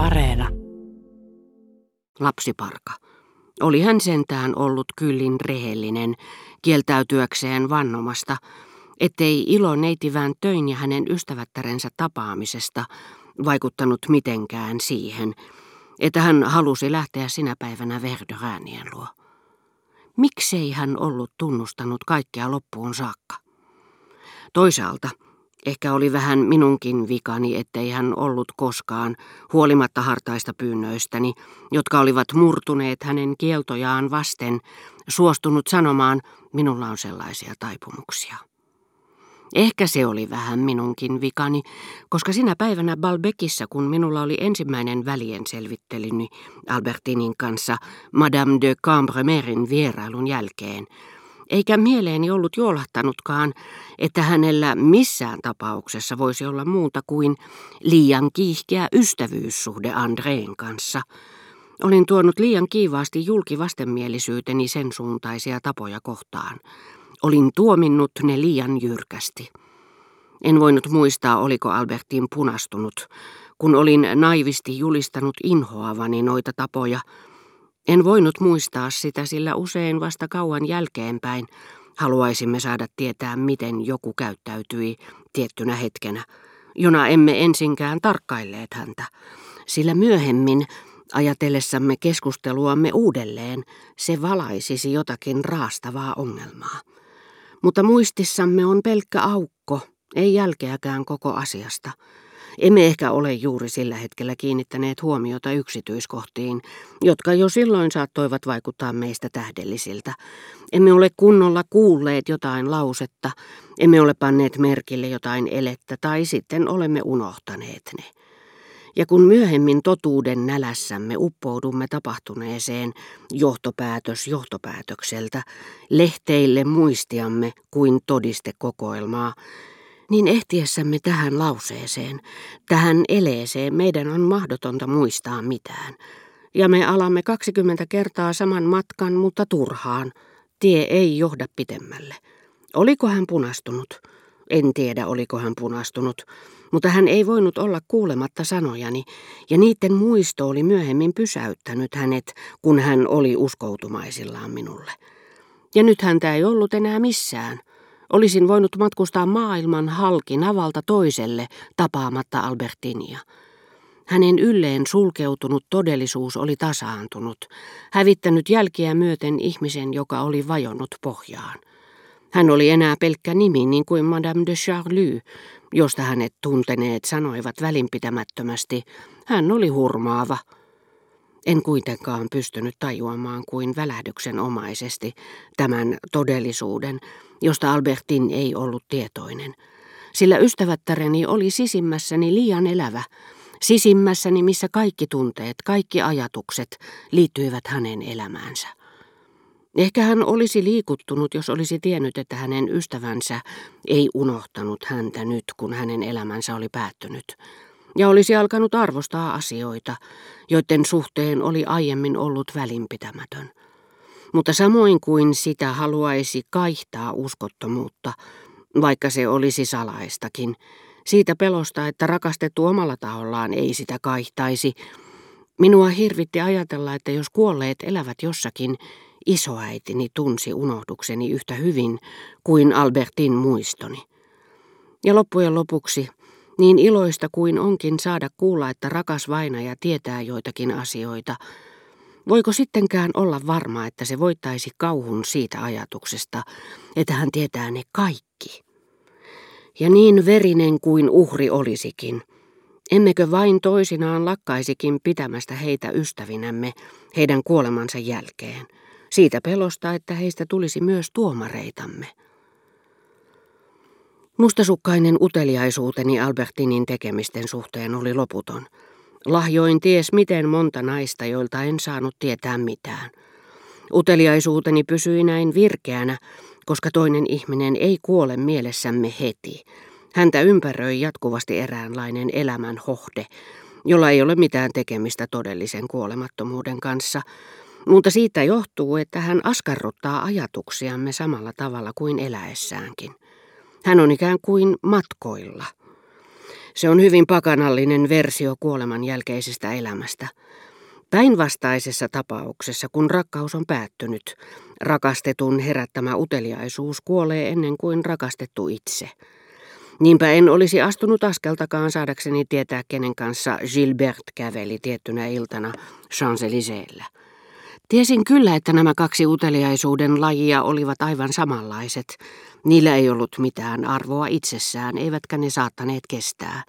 Areena. Lapsiparka. Oli hän sentään ollut kyllin rehellinen kieltäytyäkseen vannomasta, ettei ilo neitivään töin ja hänen ystävättärensä tapaamisesta vaikuttanut mitenkään siihen, että hän halusi lähteä sinä päivänä Verderäänien luo. Miksei hän ollut tunnustanut kaikkea loppuun saakka? Toisaalta Ehkä oli vähän minunkin vikani, ettei hän ollut koskaan, huolimatta hartaista pyynnöistäni, jotka olivat murtuneet hänen kieltojaan vasten, suostunut sanomaan, minulla on sellaisia taipumuksia. Ehkä se oli vähän minunkin vikani, koska sinä päivänä Balbekissa, kun minulla oli ensimmäinen välien selvittelyni Albertinin kanssa Madame de Cambremerin vierailun jälkeen, eikä mieleeni ollut juolahtanutkaan, että hänellä missään tapauksessa voisi olla muuta kuin liian kiihkeä ystävyyssuhde Andreen kanssa. Olin tuonut liian kiivaasti julki vastenmielisyyteni sen suuntaisia tapoja kohtaan. Olin tuominnut ne liian jyrkästi. En voinut muistaa, oliko Albertin punastunut, kun olin naivisti julistanut inhoavani noita tapoja, en voinut muistaa sitä, sillä usein vasta kauan jälkeenpäin haluaisimme saada tietää, miten joku käyttäytyi tiettynä hetkenä, jona emme ensinkään tarkkailleet häntä, sillä myöhemmin ajatellessamme keskusteluamme uudelleen se valaisisi jotakin raastavaa ongelmaa. Mutta muistissamme on pelkkä aukko, ei jälkeäkään koko asiasta – emme ehkä ole juuri sillä hetkellä kiinnittäneet huomiota yksityiskohtiin, jotka jo silloin saattoivat vaikuttaa meistä tähdellisiltä. Emme ole kunnolla kuulleet jotain lausetta, emme ole panneet merkille jotain elettä tai sitten olemme unohtaneet ne. Ja kun myöhemmin totuuden nälässämme uppoudumme tapahtuneeseen johtopäätös johtopäätökseltä, lehteille muistiamme kuin todistekokoelmaa, niin ehtiessämme tähän lauseeseen, tähän eleeseen meidän on mahdotonta muistaa mitään. Ja me alamme 20 kertaa saman matkan, mutta turhaan. Tie ei johda pitemmälle. Oliko hän punastunut? En tiedä, oliko hän punastunut, mutta hän ei voinut olla kuulematta sanojani, ja niiden muisto oli myöhemmin pysäyttänyt hänet, kun hän oli uskoutumaisillaan minulle. Ja nyt häntä ei ollut enää missään – Olisin voinut matkustaa maailman halki navalta toiselle tapaamatta Albertinia. Hänen ylleen sulkeutunut todellisuus oli tasaantunut, hävittänyt jälkiä myöten ihmisen, joka oli vajonnut pohjaan. Hän oli enää pelkkä nimi, niin kuin Madame de Charlie, josta hänet tunteneet sanoivat välinpitämättömästi. Hän oli hurmaava. En kuitenkaan pystynyt tajuamaan kuin välähdyksen omaisesti tämän todellisuuden, josta Albertin ei ollut tietoinen. Sillä ystävättäreni oli sisimmässäni liian elävä, sisimmässäni missä kaikki tunteet, kaikki ajatukset liittyivät hänen elämäänsä. Ehkä hän olisi liikuttunut, jos olisi tiennyt, että hänen ystävänsä ei unohtanut häntä nyt, kun hänen elämänsä oli päättynyt, ja olisi alkanut arvostaa asioita, joiden suhteen oli aiemmin ollut välinpitämätön mutta samoin kuin sitä haluaisi kaihtaa uskottomuutta, vaikka se olisi salaistakin, siitä pelosta, että rakastettu omalla tahollaan ei sitä kaihtaisi, minua hirvitti ajatella, että jos kuolleet elävät jossakin, isoäitini tunsi unohdukseni yhtä hyvin kuin Albertin muistoni. Ja loppujen lopuksi, niin iloista kuin onkin saada kuulla, että rakas vainaja tietää joitakin asioita, Voiko sittenkään olla varma, että se voittaisi kauhun siitä ajatuksesta, että hän tietää ne kaikki? Ja niin verinen kuin uhri olisikin, emmekö vain toisinaan lakkaisikin pitämästä heitä ystävinämme heidän kuolemansa jälkeen, siitä pelosta, että heistä tulisi myös tuomareitamme. Mustasukkainen uteliaisuuteni Albertinin tekemisten suhteen oli loputon – Lahjoin ties miten monta naista, joilta en saanut tietää mitään. Uteliaisuuteni pysyi näin virkeänä, koska toinen ihminen ei kuole mielessämme heti. Häntä ympäröi jatkuvasti eräänlainen elämän hohde, jolla ei ole mitään tekemistä todellisen kuolemattomuuden kanssa, mutta siitä johtuu, että hän askarruttaa ajatuksiamme samalla tavalla kuin eläessäänkin. Hän on ikään kuin matkoilla – Se on hyvin pakanallinen versio kuoleman jälkeisestä elämästä. Päinvastaisessa tapauksessa, kun rakkaus on päättynyt, rakastetun herättämä uteliaisuus kuolee ennen kuin rakastettu itse. Niinpä en olisi astunut askeltakaan saadakseni tietää, kenen kanssa Gilbert käveli tiettynä iltana Champs-Élysées'llä. Tiesin kyllä, että nämä kaksi uteliaisuuden lajia olivat aivan samanlaiset. Niillä ei ollut mitään arvoa itsessään, eivätkä ne saattaneet kestää.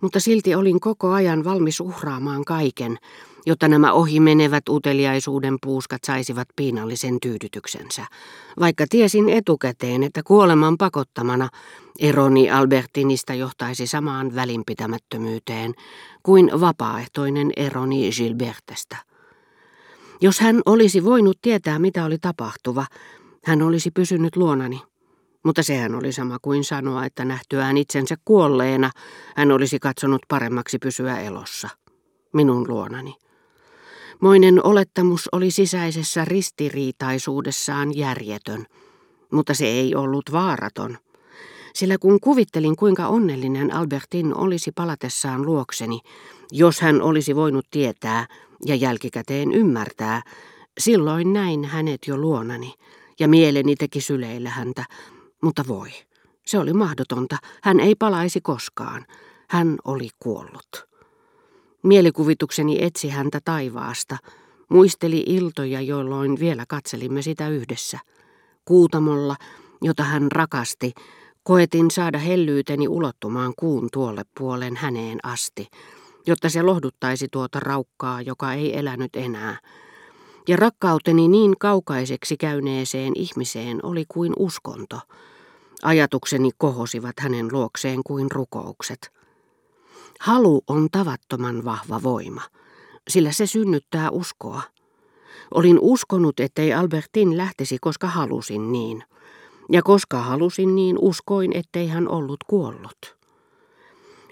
Mutta silti olin koko ajan valmis uhraamaan kaiken, jotta nämä ohimenevät uteliaisuuden puuskat saisivat piinallisen tyydytyksensä. Vaikka tiesin etukäteen, että kuoleman pakottamana eroni Albertinista johtaisi samaan välinpitämättömyyteen kuin vapaaehtoinen eroni Gilbertestä. Jos hän olisi voinut tietää, mitä oli tapahtuva, hän olisi pysynyt luonani. Mutta sehän oli sama kuin sanoa, että nähtyään itsensä kuolleena hän olisi katsonut paremmaksi pysyä elossa. Minun luonani. Moinen olettamus oli sisäisessä ristiriitaisuudessaan järjetön, mutta se ei ollut vaaraton. Sillä kun kuvittelin, kuinka onnellinen Albertin olisi palatessaan luokseni, jos hän olisi voinut tietää ja jälkikäteen ymmärtää, silloin näin hänet jo luonani, ja mieleni teki syleillä häntä, mutta voi, se oli mahdotonta, hän ei palaisi koskaan, hän oli kuollut. Mielikuvitukseni etsi häntä taivaasta, muisteli iltoja, jolloin vielä katselimme sitä yhdessä. Kuutamolla, jota hän rakasti, koetin saada hellyyteni ulottumaan kuun tuolle puolen häneen asti, jotta se lohduttaisi tuota raukkaa, joka ei elänyt enää. Ja rakkauteni niin kaukaiseksi käyneeseen ihmiseen oli kuin uskonto. Ajatukseni kohosivat hänen luokseen kuin rukoukset. Halu on tavattoman vahva voima, sillä se synnyttää uskoa. Olin uskonut, ettei Albertin lähtisi, koska halusin niin. Ja koska halusin niin, uskoin, ettei hän ollut kuollut.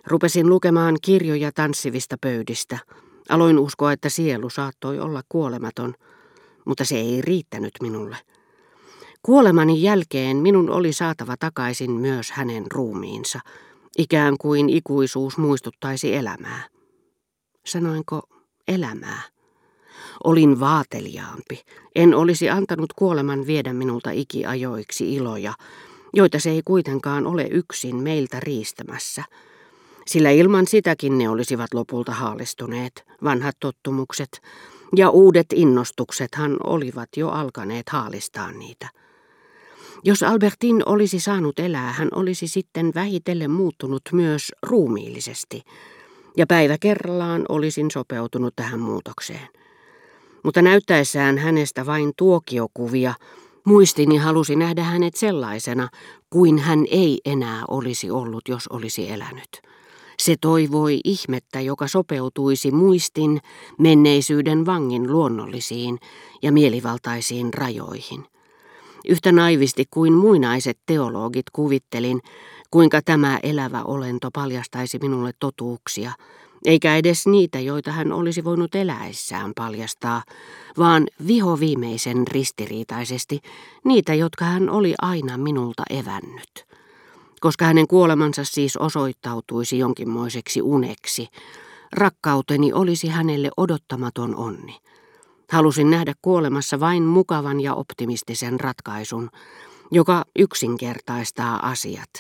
Rupesin lukemaan kirjoja tanssivista pöydistä. Aloin uskoa, että sielu saattoi olla kuolematon, mutta se ei riittänyt minulle. Kuolemani jälkeen minun oli saatava takaisin myös hänen ruumiinsa, ikään kuin ikuisuus muistuttaisi elämää. Sanoinko elämää? Olin vaateliaampi. En olisi antanut kuoleman viedä minulta ikiajoiksi iloja, joita se ei kuitenkaan ole yksin meiltä riistämässä – sillä ilman sitäkin ne olisivat lopulta haalistuneet, vanhat tottumukset ja uudet innostuksethan olivat jo alkaneet haalistaa niitä. Jos Albertin olisi saanut elää, hän olisi sitten vähitellen muuttunut myös ruumiillisesti, ja päivä kerrallaan olisin sopeutunut tähän muutokseen. Mutta näyttäessään hänestä vain tuokiokuvia, muistini halusi nähdä hänet sellaisena, kuin hän ei enää olisi ollut, jos olisi elänyt. Se toivoi ihmettä, joka sopeutuisi muistin menneisyyden vangin luonnollisiin ja mielivaltaisiin rajoihin. Yhtä naivisti kuin muinaiset teologit kuvittelin, kuinka tämä elävä olento paljastaisi minulle totuuksia, eikä edes niitä, joita hän olisi voinut eläessään paljastaa, vaan viho viimeisen ristiriitaisesti niitä, jotka hän oli aina minulta evännyt koska hänen kuolemansa siis osoittautuisi jonkinmoiseksi uneksi. Rakkauteni olisi hänelle odottamaton onni. Halusin nähdä kuolemassa vain mukavan ja optimistisen ratkaisun, joka yksinkertaistaa asiat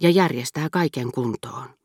ja järjestää kaiken kuntoon.